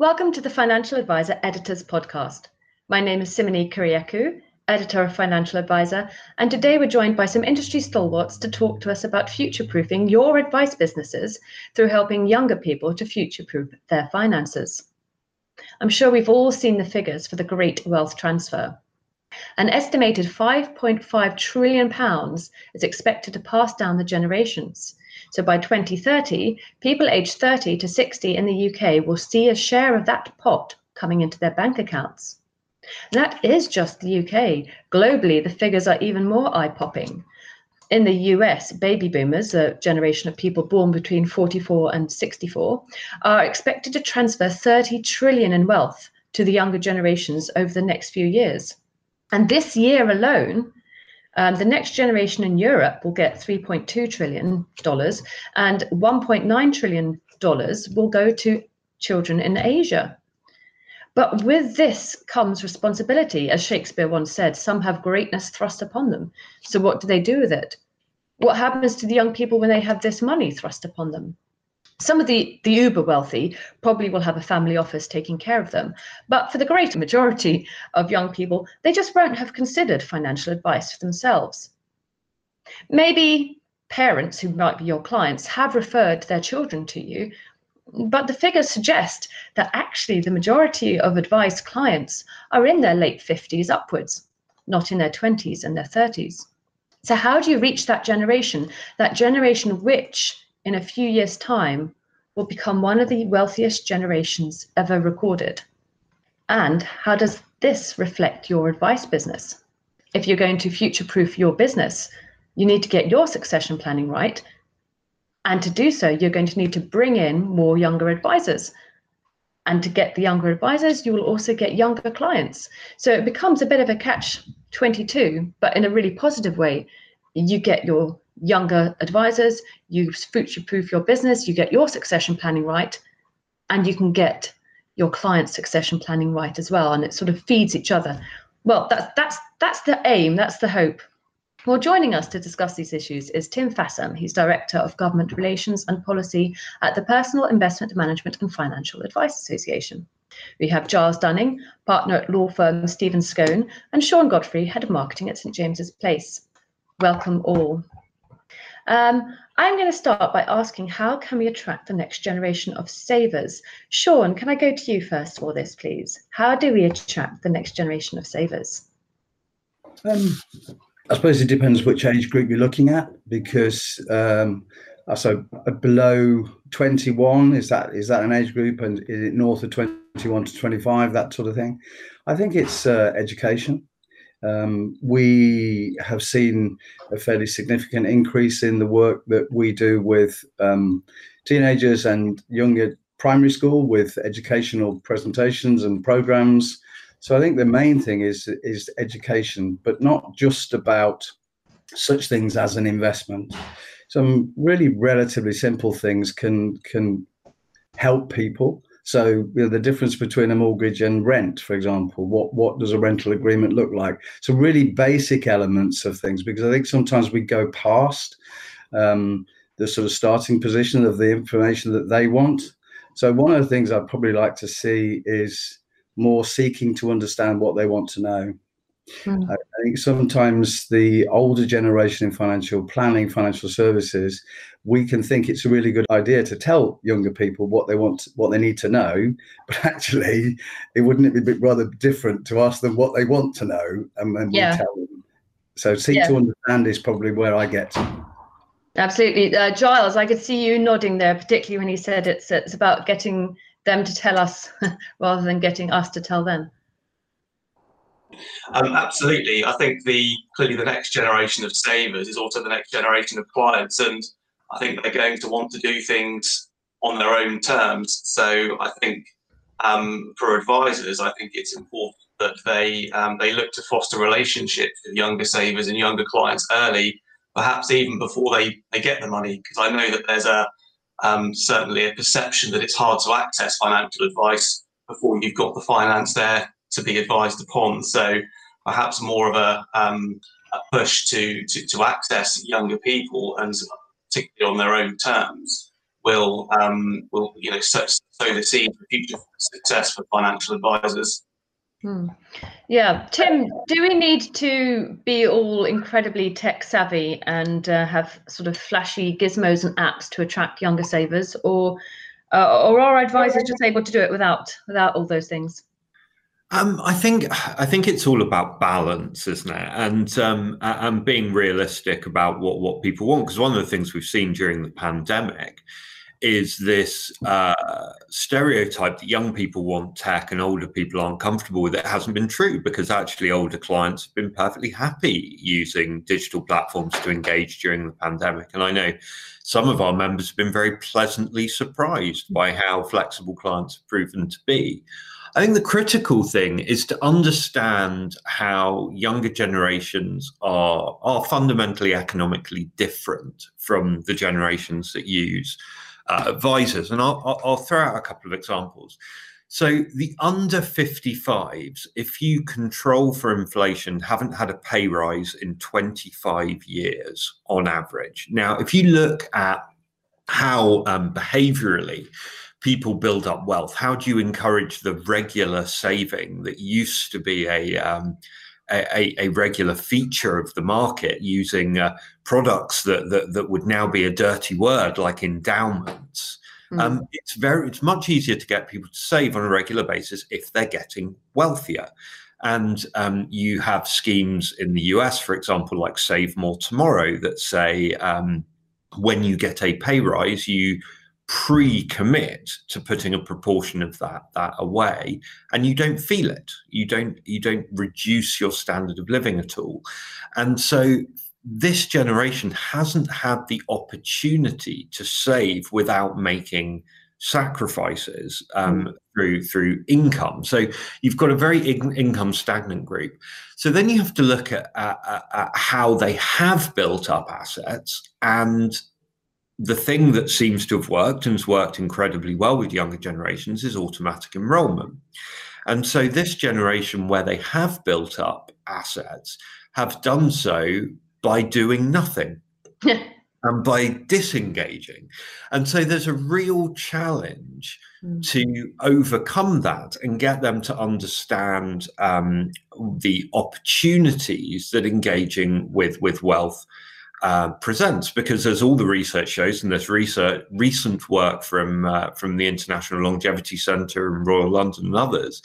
Welcome to the Financial Advisor Editors Podcast. My name is Simoney Kyriakou, editor of Financial Advisor, and today we're joined by some industry stalwarts to talk to us about future proofing your advice businesses through helping younger people to future proof their finances. I'm sure we've all seen the figures for the great wealth transfer. An estimated 5.5 trillion pounds is expected to pass down the generations, so by 2030, people aged 30 to 60 in the UK will see a share of that pot coming into their bank accounts. That is just the UK. Globally, the figures are even more eye popping. In the US, baby boomers, a generation of people born between 44 and 64, are expected to transfer 30 trillion in wealth to the younger generations over the next few years. And this year alone, um, the next generation in Europe will get $3.2 trillion, and $1.9 trillion will go to children in Asia. But with this comes responsibility. As Shakespeare once said, some have greatness thrust upon them. So, what do they do with it? What happens to the young people when they have this money thrust upon them? Some of the, the uber wealthy probably will have a family office taking care of them. But for the greater majority of young people, they just won't have considered financial advice for themselves. Maybe parents who might be your clients have referred their children to you, but the figures suggest that actually the majority of advice clients are in their late 50s upwards, not in their 20s and their 30s. So, how do you reach that generation? That generation which in a few years' time will become one of the wealthiest generations ever recorded? And how does this reflect your advice business? If you're going to future proof your business, you need to get your succession planning right. And to do so, you're going to need to bring in more younger advisors. And to get the younger advisors, you will also get younger clients. So it becomes a bit of a catch 22, but in a really positive way. You get your younger advisors, you future proof your business, you get your succession planning right, and you can get your client's succession planning right as well. And it sort of feeds each other. Well, that's that's that's the aim, that's the hope. Well, joining us to discuss these issues is Tim Fassam. He's Director of Government Relations and Policy at the Personal Investment Management and Financial Advice Association. We have Giles Dunning, partner at law firm Stephens Scown, and Sean Godfrey, Head of Marketing at St James's Place. Welcome all. Um, I'm going to start by asking how can we attract the next generation of savers? Sean, can I go to you first for this, please? How do we attract the next generation of savers? Um, I suppose it depends which age group you're looking at, because um, so below 21 is that is that an age group, and is it north of 21 to 25, that sort of thing? I think it's uh, education. Um, we have seen a fairly significant increase in the work that we do with um, teenagers and younger primary school with educational presentations and programs. So I think the main thing is is education, but not just about such things as an investment. Some really relatively simple things can can help people so you know, the difference between a mortgage and rent, for example, what what does a rental agreement look like? So really basic elements of things, because I think sometimes we go past um, the sort of starting position of the information that they want. So one of the things I'd probably like to see is more seeking to understand what they want to know. Mm. I think sometimes the older generation in financial planning, financial services, we can think it's a really good idea to tell younger people what they want, what they need to know, but actually, it wouldn't it be rather different to ask them what they want to know, and then yeah. we tell them. So, seek yeah. to understand is probably where I get. Absolutely, uh, Giles. I could see you nodding there, particularly when he said it's it's about getting them to tell us rather than getting us to tell them. Um, absolutely. I think the clearly the next generation of savers is also the next generation of clients, and I think they're going to want to do things on their own terms. So I think um, for advisors, I think it's important that they um, they look to foster relationships with younger savers and younger clients early, perhaps even before they, they get the money, because I know that there's a um, certainly a perception that it's hard to access financial advice before you've got the finance there to be advised upon. So perhaps more of a, um, a push to, to, to access younger people and particularly on their own terms. will um, will you know sow, sow the seed for future success for financial advisors. Hmm. Yeah, Tim, do we need to be all incredibly tech savvy and uh, have sort of flashy gizmos and apps to attract younger savers, or uh, or are advisors just able to do it without without all those things? Um, I think I think it's all about balance, isn't it? And um, and being realistic about what what people want. Because one of the things we've seen during the pandemic is this uh, stereotype that young people want tech and older people aren't comfortable with it hasn't been true because actually older clients have been perfectly happy using digital platforms to engage during the pandemic. And I know some of our members have been very pleasantly surprised by how flexible clients have proven to be. I think the critical thing is to understand how younger generations are are fundamentally economically different from the generations that use uh, advisors. And I'll, I'll throw out a couple of examples. So the under 55s, if you control for inflation, haven't had a pay rise in 25 years on average. Now, if you look at how um, behaviorally people build up wealth, how do you encourage the regular saving that used to be a um, a, a, regular feature of the market using uh, products that, that, that would now be a dirty word like endowments. Mm. Um, it's very it's much easier to get people to save on a regular basis if they're getting wealthier. And um, you have schemes in the US, for example, like Save More Tomorrow, that say um, when you get a pay rise, you pre-commit to putting a proportion of that that away and you don't feel it you don't you don't reduce your standard of living at all and so this generation hasn't had the opportunity to save without making sacrifices um, mm. through through income. So you've got a very in- income stagnant group. So then you have to look at, at, at, how they have built up assets and the thing that seems to have worked and has worked incredibly well with younger generations is automatic enrollment. And so this generation, where they have built up assets, have done so by doing nothing and by disengaging. And so there's a real challenge mm. to overcome that and get them to understand um, the opportunities that engaging with, with wealth uh, presents because as all the research shows and there's research recent work from uh, from the international longevity center and royal london and others.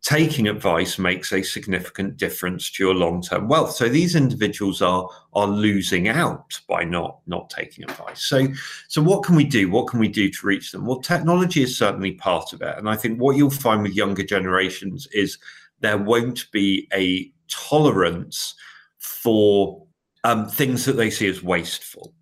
Taking advice makes a significant difference to your long-term wealth. So these individuals are are losing out by not not taking advice. So so what can we do? What can we do to reach them? Well technology is certainly part of it. And i think what you'll find with younger generations is there won't be a tolerance for um, things that they see as wasteful.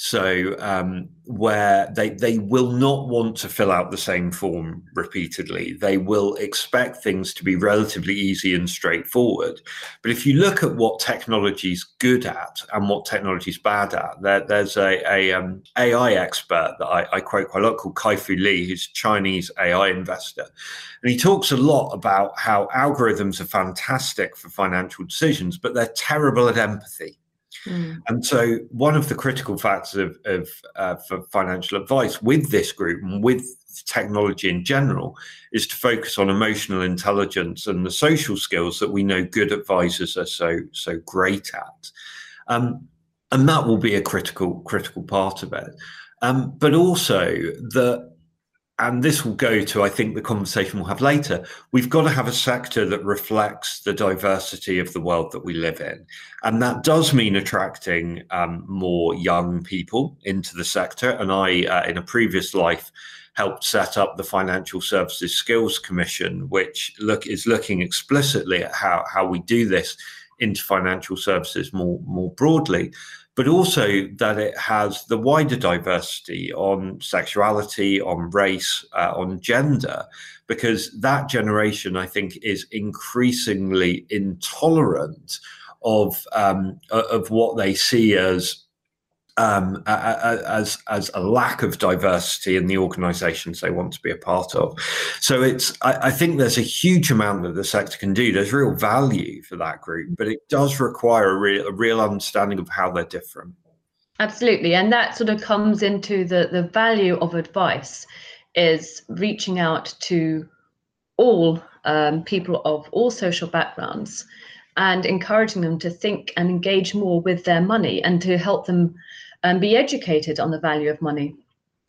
So um, where they they will not want to fill out the same form repeatedly, they will expect things to be relatively easy and straightforward. But if you look at what technology is good at and what technology is bad at, there, there's a, a um, AI expert that I, I, quote quite a lot called Kai-Fu Lee, who's a Chinese AI investor, and he talks a lot about how algorithms are fantastic for financial decisions, but they're terrible at empathy. Mm. And so, one of the critical factors of, of uh, for financial advice with this group and with technology in general is to focus on emotional intelligence and the social skills that we know good advisors are so so great at. Um, and that will be a critical critical part of it. Um, but also the and this will go to, I think, the conversation we'll have later. We've got to have a sector that reflects the diversity of the world that we live in. And that does mean attracting um, more young people into the sector. And I, uh, in a previous life, helped set up the Financial Services Skills Commission, which look is looking explicitly at how, how we do this into financial services more, more broadly but also that it has the wider diversity on sexuality, on race, uh, on gender, because that generation, I think, is increasingly intolerant of um, of what they see as um, as as a lack of diversity in the organisations they want to be a part of. So it's I, I, think there's a huge amount that the sector can do. There's real value for that group, but it does require a real, a real understanding of how they're different. Absolutely, and that sort of comes into the the value of advice is reaching out to all um, people of all social backgrounds and encouraging them to think and engage more with their money and to help them um, be educated on the value of money.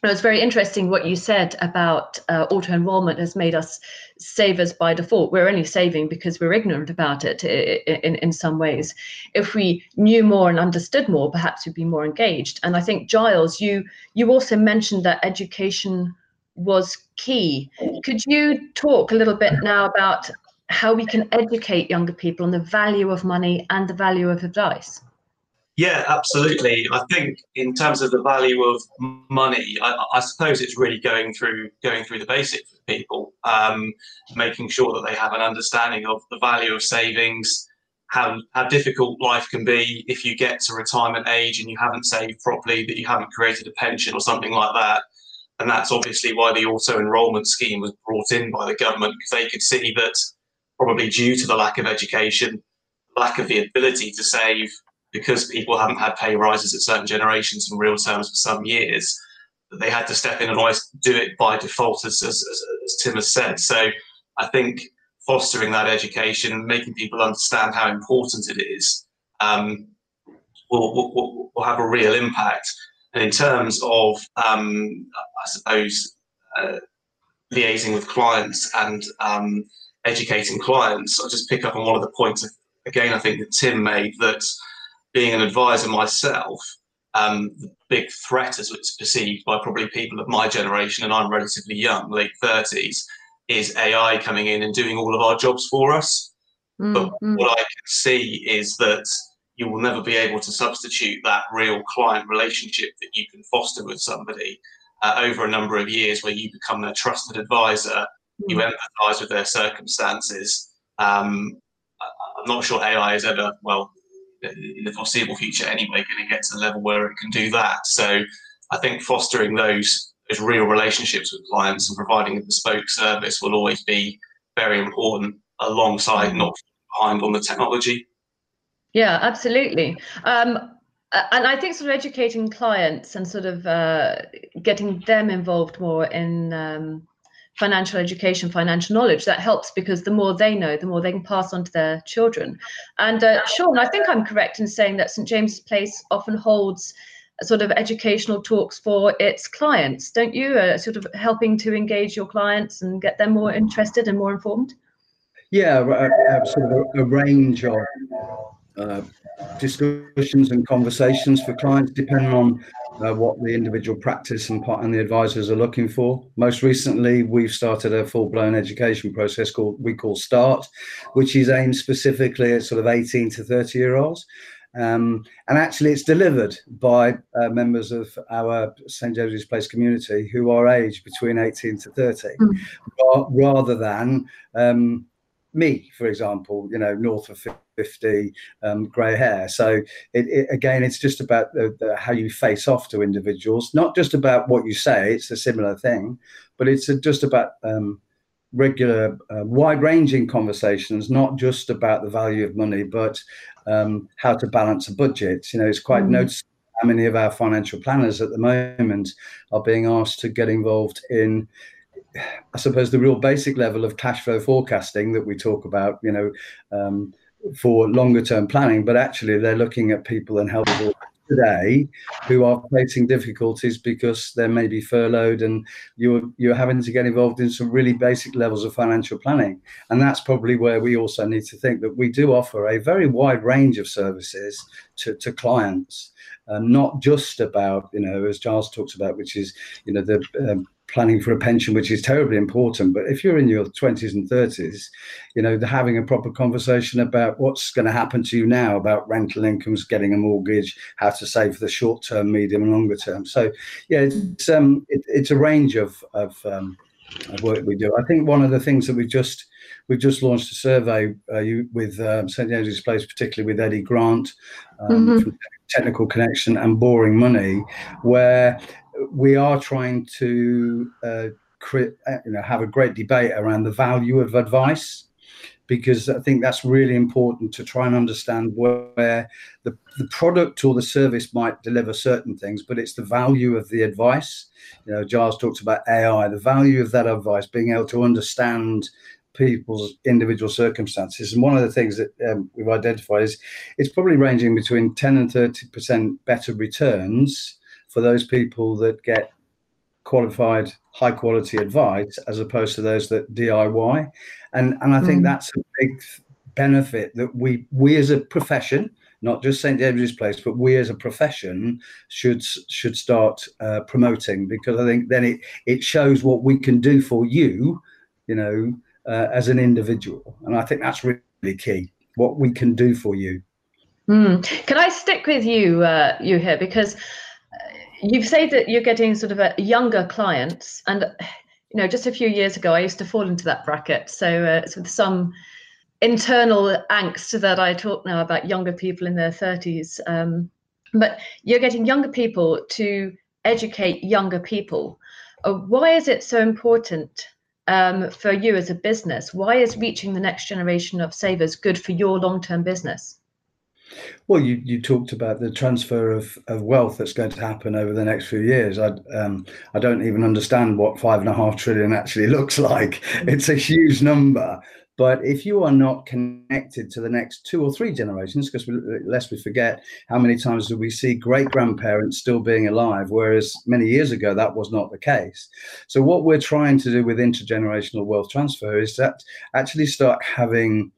It was very interesting what you said about uh, auto enrollment has made us savers by default. We're only saving because we're ignorant about it in, in some ways. If we knew more and understood more, perhaps we'd be more engaged. And I think Giles, you you also mentioned that education was key. Could you talk a little bit now about how we can educate younger people on the value of money and the value of advice? Yeah, absolutely. I think in terms of the value of money, I, I suppose it's really going through going through the basics with people, um, making sure that they have an understanding of the value of savings, how how difficult life can be if you get to retirement age and you haven't saved properly, that you haven't created a pension or something like that. And that's obviously why the auto enrolment scheme was brought in by the government because they could see that probably due to the lack of education, lack of the ability to save, because people haven't had pay rises at certain generations in real terms for some years, that they had to step in and always do it by default, as, as, as Tim has said. So I think fostering that education making people understand how important it is um, will, will, will, have a real impact. And in terms of, um, I suppose, uh, liaising with clients and um, educating clients, I'll just pick up on one of the points, again, I think that Tim made that being an advisor myself, um, the big threat as it's perceived by probably people of my generation, and I'm relatively young, late 30s, is AI coming in and doing all of our jobs for us. Mm-hmm. But what I can see is that you will never be able to substitute that real client relationship that you can foster with somebody uh, over a number of years where you become their trusted advisor, mm-hmm. you mm. empathize with their circumstances. Um, I'm not sure AI is ever, well, in the foreseeable future anyway, going to get to the level where it can do that. So I think fostering those those real relationships with clients and providing a bespoke service will always be very important alongside not behind on the technology. Yeah, absolutely. Um, and I think sort of educating clients and sort of uh, getting them involved more in um, financial education, financial knowledge, that helps because the more they know, the more they can pass on to their children. And uh, Sean, I think I'm correct in saying that St James's Place often holds sort of educational talks for its clients, don't you? Uh, sort of helping to engage your clients and get them more interested and more informed. Yeah, sort of a, a range of uh, discussions and conversations for clients, depending on uh, what the individual practice and, and the advisors are looking for. Most recently, we've started a full-blown education process called we call Start, which is aimed specifically at sort of 18 to 30 year olds. Um, and actually, it's delivered by uh, members of our St James's Place community who are aged between 18 to 30, mm. rather than um, me, for example, you know, north of 50, um, grey hair. So it, it, again, it's just about the, the, how you face off to individuals, not just about what you say. It's a similar thing, but it's just about um, regular, uh, wide-ranging conversations, not just about the value of money, but um, how to balance a budget. You know, it's quite mm. noticeable how many of our financial planners at the moment are being asked to get involved in I suppose the real basic level of cash flow forecasting that we talk about, you know, um, for longer term planning, but actually they're looking at people and helping today who are facing difficulties because they may be furloughed and you're you're having to get involved in some really basic levels of financial planning. And that's probably where we also need to think that we do offer a very wide range of services to, to clients. Um, not just about you know as Giles talks about which is you know the um, planning for a pension, which is terribly important. But if you're in your 20s and 30s, you know, having a proper conversation about what's going to happen to you now about rental incomes, getting a mortgage, how to save for the short term, medium, and longer term. So, yeah, it's um, it, it's a range of of, um, of work we do. I think one of the things that we just we've just launched a survey uh, with um, St James's Place, particularly with Eddie Grant um, mm-hmm. from Technical Connection and Boring Money, where we are trying to uh, uh, you know have a great debate around the value of advice. because I think that's really important to try and understand where the, the product or the service might deliver certain things, but it's the value of the advice. You know, Giles talks about AI, the value of that advice, being able to understand people's individual circumstances. And one of the things that um, we've identified is it's probably ranging between 10 and 30% better returns for those people that get qualified high quality advice as opposed to those that DIY. And and I think mm. that's a big benefit that we we as a profession, not just St David's Place, but we as a profession should should start uh, promoting because I think then it it shows what we can do for you, you know, uh, as an individual, and I think that's really key. What we can do for you. Mm. Can I stick with you, uh, you here because you've said that you're getting sort of a younger clients, and you know, just a few years ago, I used to fall into that bracket. So uh, it's with some internal angst that I talk now about younger people in their 30s. Um, but you're getting younger people to educate younger people. Uh, why is it so important um, for you as a business? Why is reaching the next generation of savers good for your long term business? Well, you, you talked about the transfer of, of wealth that's going to happen over the next few years. I um, I don't even understand what five and a half trillion actually looks like. It's a huge number. But if you are not connected to the next two or three generations, because lest we forget how many times do we see great grandparents still being alive, whereas many years ago that was not the case. So what we're trying to do with intergenerational wealth transfer is that actually start having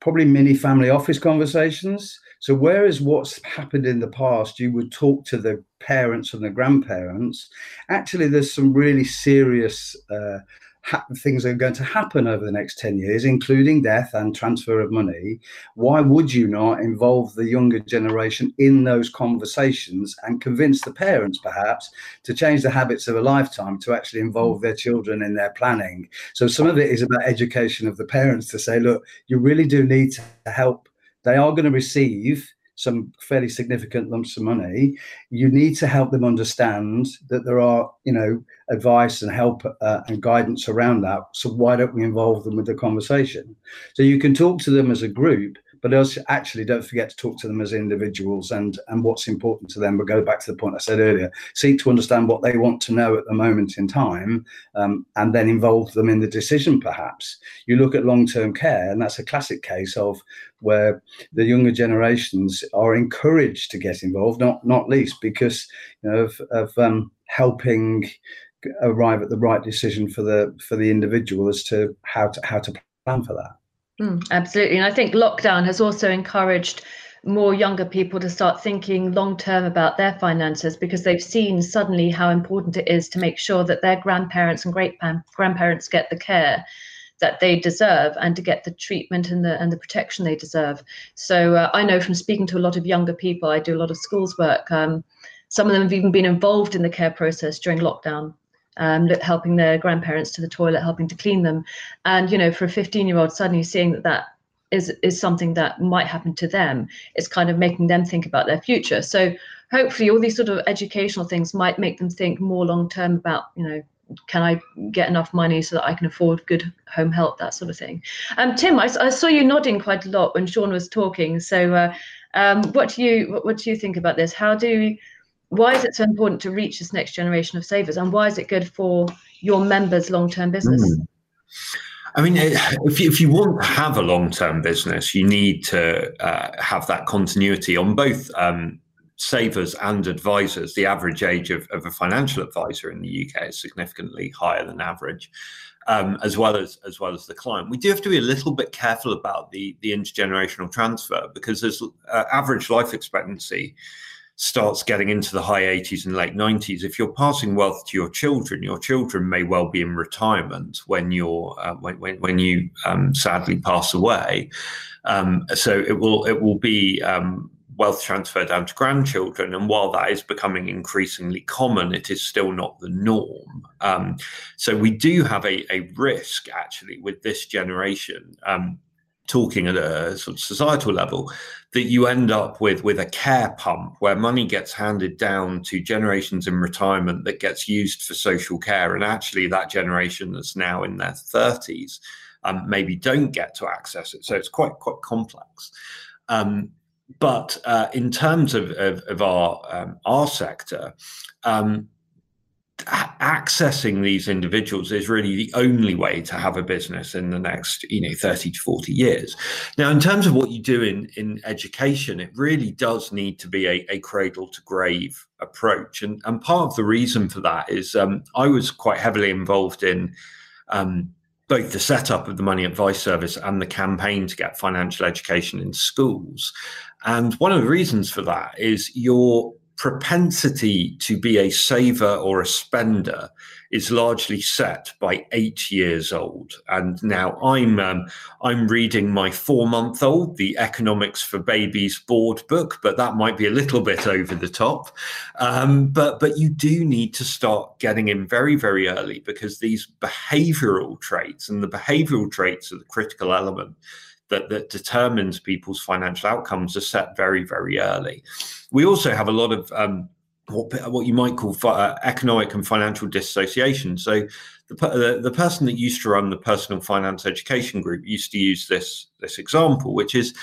probably mini family office conversations so, whereas what's happened in the past, you would talk to the parents and the grandparents, actually, there's some really serious uh, ha- things that are going to happen over the next 10 years, including death and transfer of money. Why would you not involve the younger generation in those conversations and convince the parents, perhaps, to change the habits of a lifetime to actually involve their children in their planning? So, some of it is about education of the parents to say, look, you really do need to help they are going to receive some fairly significant lumps of money. You need to help them understand that there are, you know, advice and help uh, and guidance around that. So why don't we involve them with the conversation? So you can talk to them as a group, but also actually don't forget to talk to them as individuals and and what's important to them. But go back to the point I said earlier: seek to understand what they want to know at the moment in time, um, and then involve them in the decision. Perhaps you look at long-term care, and that's a classic case of where the younger generations are encouraged to get involved, not not least because you know of, of um, helping arrive at the right decision for the for the individual as to how to how to plan for that. Mm, absolutely. And I think lockdown has also encouraged more younger people to start thinking long term about their finances because they've seen suddenly how important it is to make sure that their grandparents and great grandparents get the care that they deserve and to get the treatment and the and the protection they deserve. So uh, I know from speaking to a lot of younger people, I do a lot of schools work. Um, some of them have even been involved in the care process during lockdown um, helping their grandparents to the toilet, helping to clean them. And, you know, for a 15 year old suddenly seeing that that is, is something that might happen to them, it's kind of making them think about their future. So hopefully all these sort of educational things might make them think more long term about, you know, can I get enough money so that I can afford good home help, that sort of thing. Um, Tim, I, I saw you nodding quite a lot when Sean was talking. So, uh, um, what do you what, what do you think about this? How do why is it so important to reach this next generation of savers and why is it good for your members long-term business mm. I mean, if you, if you want to have a long term business, you need to uh, have that continuity on both um, savers and advisors. The average age of, of, a financial advisor in the UK is significantly higher than average, um, as well as as well as the client. We do have to be a little bit careful about the the intergenerational transfer because there's uh, average life expectancy starts getting into the high 80s and late 90s, if you're passing wealth to your children, your children may well be in retirement when you're uh, when, when, when you um, sadly pass away. Um, so it will it will be um, wealth transfer down to grandchildren, and while that is becoming increasingly common, it is still not the norm. Um, so we do have a, a risk actually with this generation um, talking at a sort of societal level, that you end up with with a care pump where money gets handed down to generations in retirement that gets used for social care, and actually that generation that's now in their thirties um, maybe don't get to access it. So it's quite quite complex. Um, but uh, in terms of, of, of our um, our sector, um, accessing these individuals is really the only way to have a business in the next you know 30 to 40 years. Now in terms of what you do in in education it really does need to be a, a cradle to grave approach. And and part of the reason for that is um, i was quite heavily involved in um, both the setup of the money advice service and the campaign to get financial education in schools. And one of the reasons for that is your propensity to be a saver or a spender is largely set by eight years old. And now I'm um, I'm reading my four month old, the Economics for Babies board book, but that might be a little bit over the top. Um, but but you do need to start getting in very very early because these behavioural traits and the behavioural traits are the critical element that, that determines people's financial outcomes are set very, very early. We also have a lot of um, what, what you might call uh, economic and financial dissociation. So the, the, the person that used to run the personal finance education group used to use this this example, which is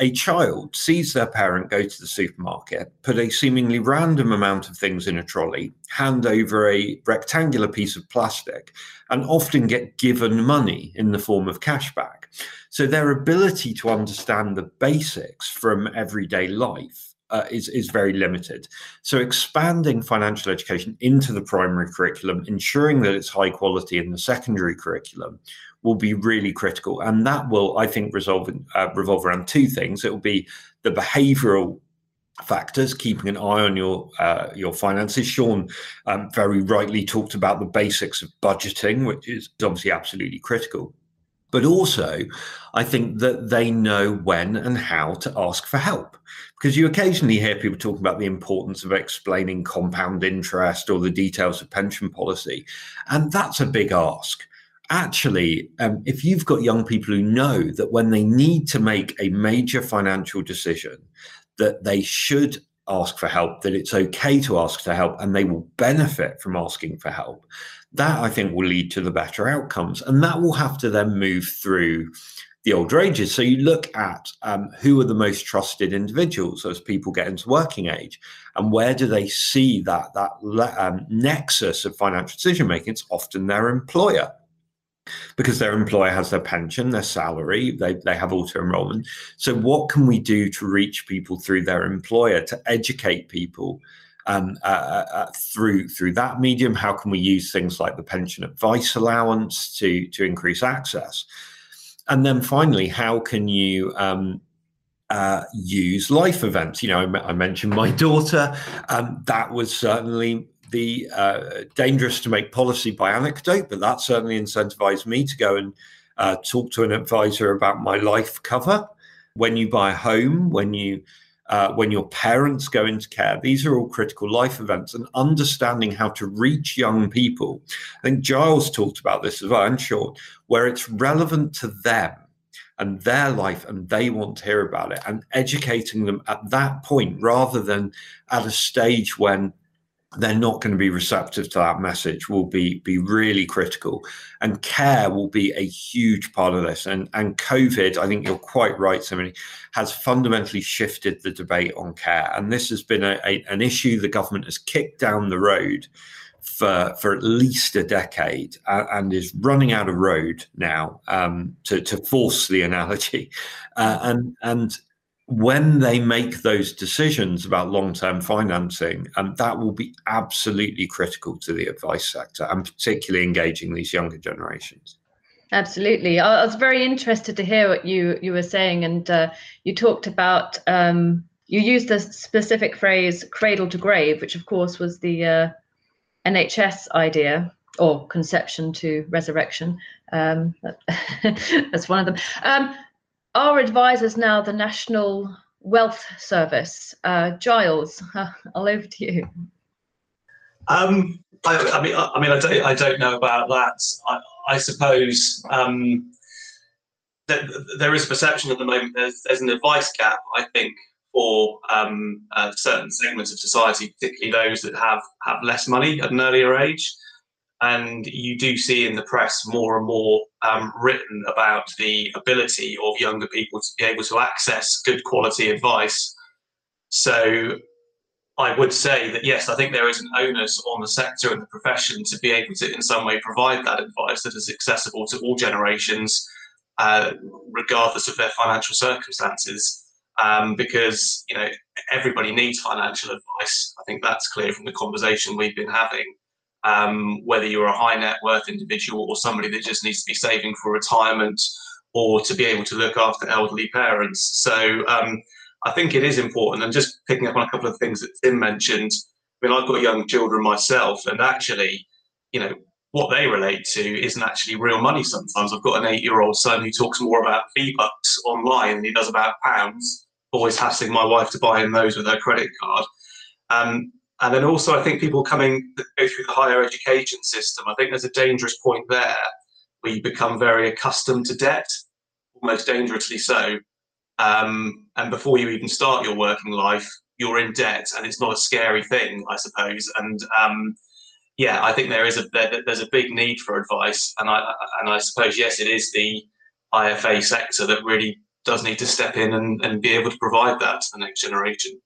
a child sees their parent go to the supermarket, put a seemingly random amount of things in a trolley, hand over a rectangular piece of plastic, and often get given money in the form of cashback. So their ability to understand the basics from everyday life uh, is is very limited. So expanding financial education into the primary curriculum, ensuring that it's high quality in the secondary curriculum, will be really critical, and that will, I think, resolve uh, revolve around two things. It will be the behavioural factors, keeping an eye on your uh, your finances. Sean um, very rightly talked about the basics of budgeting, which is obviously absolutely critical. But also, I think that they know when and how to ask for help. Because you occasionally hear people talking about the importance of explaining compound interest or the details of pension policy. And that's a big ask actually, um, if you've got young people who know that when they need to make a major financial decision, that they should ask for help, that it's okay to ask for help, and they will benefit from asking for help, that I think will lead to the better outcomes. And that will have to then move through the older ages. So you look at um, who are the most trusted individuals as people get into working age, and where do they see that that um, nexus of financial decision making? It's often their employer because their employer has their pension, their salary, they, they have auto enrollment. So, what can we do to reach people through their employer to educate people um, uh, uh, uh, through through that medium? How can we use things like the pension advice allowance to to increase access? And then finally, how can you um, uh, use life events? You know, I, I mentioned my daughter. Um, that was certainly be uh, dangerous to make policy by anecdote, but that certainly incentivized me to go and uh, talk to an advisor about my life cover. When you buy a home, when you uh, when your parents go into care, these are all critical life events, and understanding how to reach young people. I think Giles talked about this as well, and short, where it's relevant to them and their life and they want to hear about it and educating them at that point rather than at a stage when they're not going to be receptive to that message will be be really critical. And care will be a huge part of this. And and covid i think you're quite right Simoney, has fundamentally shifted the debate on care. And this has been a, a, an issue the government has kicked down the road for for at least a decade uh, and is running out of road now um, to to force the analogy. Uh, and and when they make those decisions about long-term financing, um, that will be absolutely critical to the advice sector, and particularly engaging these younger generations. Absolutely, I was very interested to hear what you you were saying, and uh, you talked about um, you used the specific phrase "cradle to grave," which of course was the uh, NHS idea or conception to resurrection. Um, that's one of them. Um, our advisors now the National Wealth Service. Uh, Giles, I'll over to you. Um, I, I, mean, I, I, mean, I don't, I don't know about that. I, I suppose um, there is a perception at the moment there's, there's an advice gap, I think, for um, uh, certain segments of society, particularly those that have, have less money at an earlier age. And you do see in the press more and more um, written about the ability of younger people to be able to access good quality advice. So I would say that yes, I think there is an onus on the sector and the profession to be able to, in some way, provide that advice that is accessible to all generations, uh, regardless of their financial circumstances. Um, because you know everybody needs financial advice. I think that's clear from the conversation we've been having. Um, whether you're a high net worth individual or somebody that just needs to be saving for retirement or to be able to look after elderly parents. So um, I think it is important. And just picking up on a couple of things that Tim mentioned. I mean, I've got young children myself, and actually, you know, what they relate to isn't actually real money sometimes. I've got an eight year old son who talks more about V bucks online than he does about pounds, always hassling my wife to buy him those with her credit card. Um, and then also, I think people coming go through the higher education system, I think there's a dangerous point there where you become very accustomed to debt, almost dangerously so. Um, and before you even start your working life, you're in debt, and it's not a scary thing, I suppose. And um, yeah, I think there is a there, there's a big need for advice, and I and I suppose yes, it is the IFA sector that really does need to step in and, and be able to provide that to the next generation.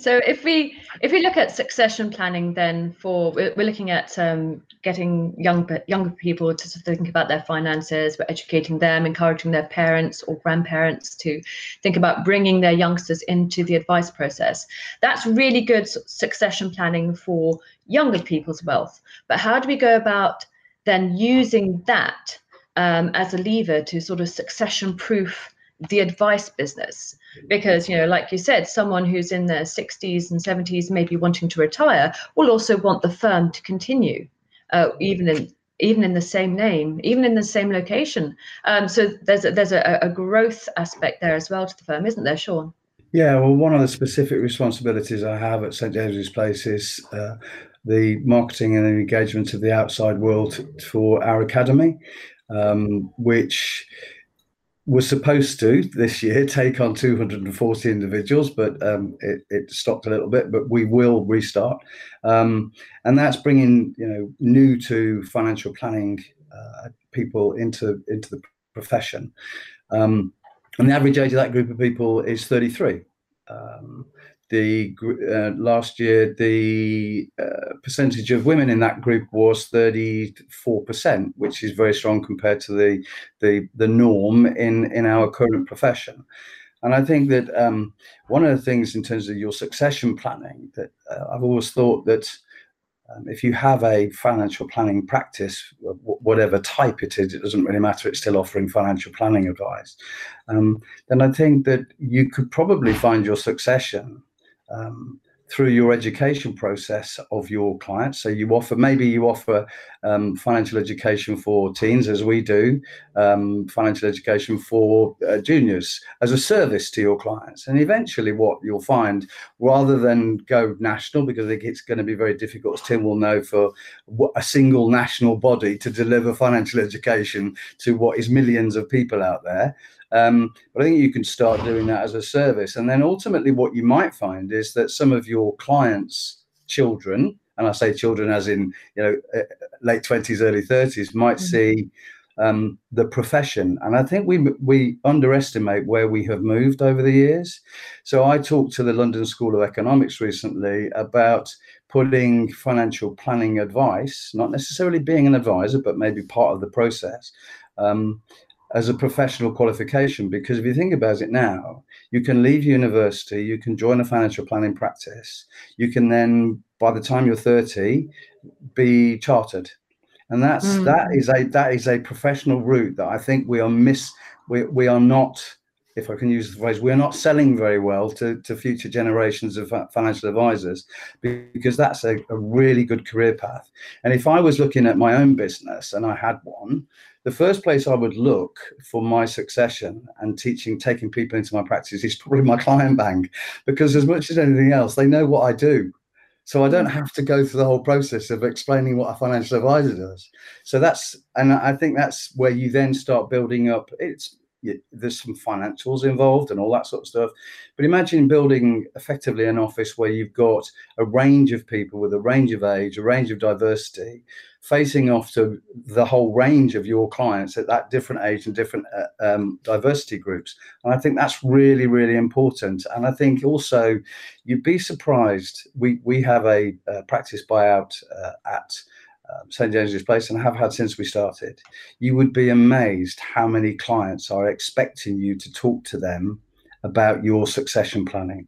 So if we if we look at succession planning, then for we're, we're looking at um, getting young younger people to think about their finances. We're educating them, encouraging their parents or grandparents to think about bringing their youngsters into the advice process. That's really good succession planning for younger people's wealth. But how do we go about then using that um, as a lever to sort of succession proof the advice business. Because you know like you said someone who's in their 60s and 70s maybe wanting to retire will also want the firm to continue uh, even in even in the same name even in the same location. Um, so there's a, there's a, a growth aspect there as well to the firm isn't there sean? Yeah well one of the specific responsibilities i have at st james's place is uh, the marketing and engagement of the outside world for our academy um, which was supposed to this year take on 240 individuals, but um, it, it, stopped a little bit. But we will restart, um, and that's bringing you know new to financial planning uh, people into into the profession. Um, and the average age of that group of people is 33. Um, the uh, last year the uh, percentage of women in that group was 34%, which is very strong compared to the the, the norm in in our current profession. And I think that um, one of the things in terms of your succession planning that uh, I've always thought that um, if you have a financial planning practice, whatever type it is, it doesn't really matter. It's still offering financial planning advice. Um, then I think that you could probably find your succession um, through your education process of your clients. So you offer maybe you offer um, financial education for teens, as we do, um, financial education for uh, juniors as a service to your clients. And eventually, what you'll find, rather than go national, because I think it's going to be very difficult, as Tim will know, for a single national body to deliver financial education to what is millions of people out there. Um, but I think you can start doing that as a service. And then ultimately, what you might find is that some of your clients' children, and I say children as in you know uh, late twenties, early thirties, might mm-hmm. see um, the profession. And I think we we underestimate where we have moved over the years. So I talked to the London School of Economics recently about putting financial planning advice, not necessarily being an advisor, but maybe part of the process, um, as a professional qualification because if you think about it now you can leave university you can join a financial planning practice you can then by the time you're 30 be chartered and that's mm. that is a that is a professional route that i think we are miss we, we are not if I can use the phrase, we're not selling very well to, to future generations of financial advisors because that's a, a really good career path. And if I was looking at my own business and I had one, the first place I would look for my succession and teaching, taking people into my practice is probably my client bank, because as much as anything else, they know what I do. So I don't mm-hmm. have to go through the whole process of explaining what a financial advisor does. So that's, and I think that's where you then start building up. It's there's some financials involved and all that sort of stuff. But imagine building effectively an office where you've got a range of people with a range of age, a range of diversity, facing off to the whole range of your clients at that different age and different uh, um, diversity groups. And I think that's really, really important. And I think also you'd be surprised. We we have a, a practice buyout uh, at um, St James's Place and have had since we started, you would be amazed how many clients are expecting you to talk to them about your succession planning.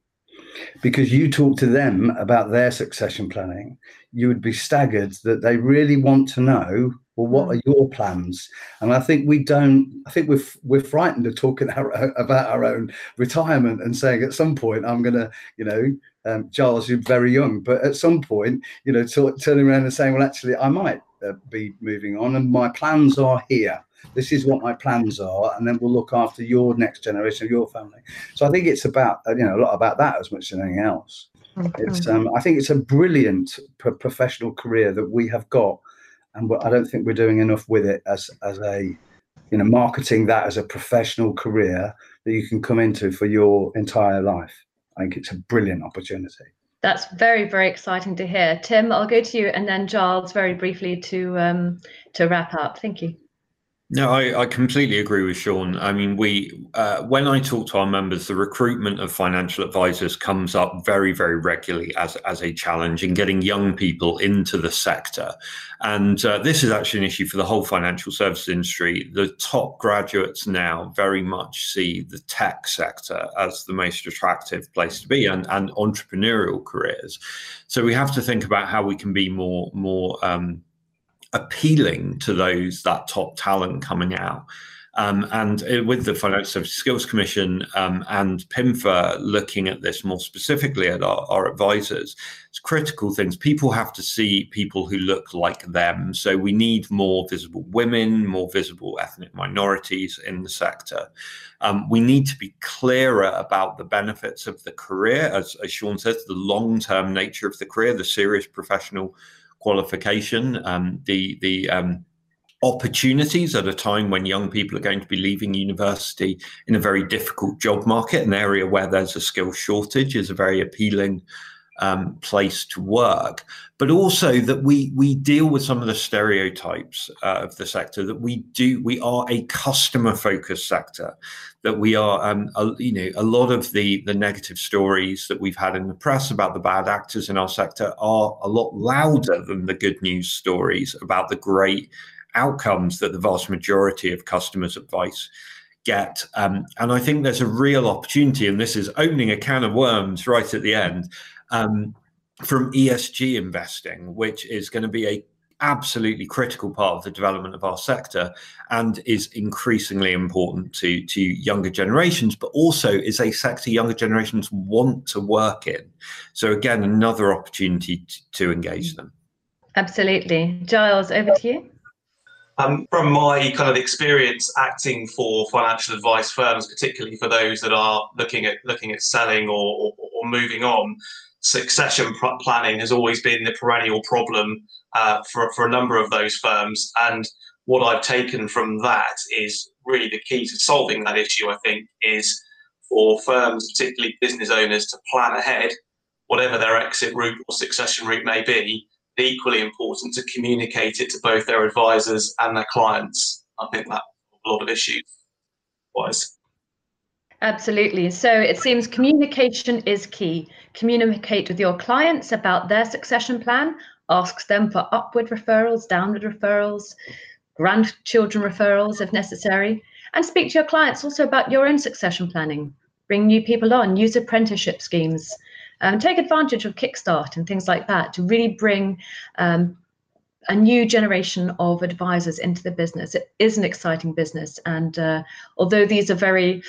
Because you talk to them about their succession planning, you would be staggered that they really want to know well what mm. are your plans and i think we don't i think we're we're frightened of talking our, about our own retirement and saying at some point i'm going to you know um, Giles, you're very young, but at some point, you know, t- turning around and saying, well, actually, I might uh, be moving on and my plans are here. This is what my plans are. And then we'll look after your next generation of your family. So I think it's about, you know, a lot about that as much as anything else. Mm-hmm. It's, um, I think it's a brilliant pro- professional career that we have got. And I don't think we're doing enough with it as, as a, you know, marketing that as a professional career that you can come into for your entire life. I think it's a brilliant opportunity. That's very, very exciting to hear. Tim, I'll go to you and then Giles very briefly to um, to wrap up. Thank you. No, I, I, completely agree with Sean. I mean, we uh, when I talk to our members, the recruitment of financial advisors comes up very, very regularly as as a challenge in getting young people into the sector, and uh, this is actually an issue for the whole financial services industry. The top graduates now very much see the tech sector as the most attractive place to be, and and entrepreneurial careers. So we have to think about how we can be more more um, appealing to those that top talent coming out. Um, and with the Financial Skills Commission um, and PIMFA looking at this more specifically at our, our, advisors, it's critical things. People have to see people who look like them. So we need more visible women, more visible ethnic minorities in the sector. Um, we need to be clearer about the benefits of the career, as, as Sean says, the long term nature of the career, the serious professional qualification, um, the the um, opportunities at a time when young people are going to be leaving university in a very difficult job market, an area where there's a skill shortage, is a very appealing um, place to work, but also that we we deal with some of the stereotypes uh, of the sector. That we do we are a customer focused sector. That we are um, a, you know a lot of the the negative stories that we've had in the press about the bad actors in our sector are a lot louder than the good news stories about the great outcomes that the vast majority of customers' advice get. Um, and I think there's a real opportunity, and this is opening a can of worms right at the end um, from ESG investing, which is going to be a absolutely critical part of the development of our sector and is increasingly important to to younger generations but also is a sector younger generations want to work in. So again another opportunity to, to engage them. Absolutely. Giles over to you. Um, from my kind of experience acting for financial advice firms, particularly for those that are looking at looking at selling or, or, or moving on, succession planning has always been the perennial problem uh, for, for a number of those firms. And what I've taken from that is really the key to solving that issue, I think, is for firms, particularly business owners, to plan ahead, whatever their exit route or succession route may be, equally important to communicate it to both their advisors and their clients. I think that a lot of issues wise. Absolutely. So it seems communication is key. Communicate with your clients about their succession plan, ask them for upward referrals, downward referrals, grandchildren referrals if necessary, and speak to your clients also about your own succession planning. Bring new people on, use apprenticeship schemes, um, take advantage of Kickstart and things like that to really bring um, a new generation of advisors into the business. It is an exciting business. And uh, although these are very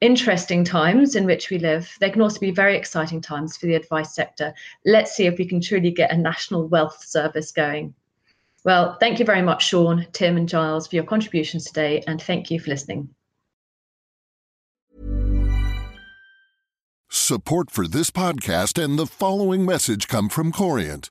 interesting times in which we live, they can also be very exciting times for the advice sector. Let's see if we can truly get a national wealth service going. Well, thank you very much, Sean, Tim, and Giles, for your contributions today. And thank you for listening. Support for this podcast and the following message come from Corient.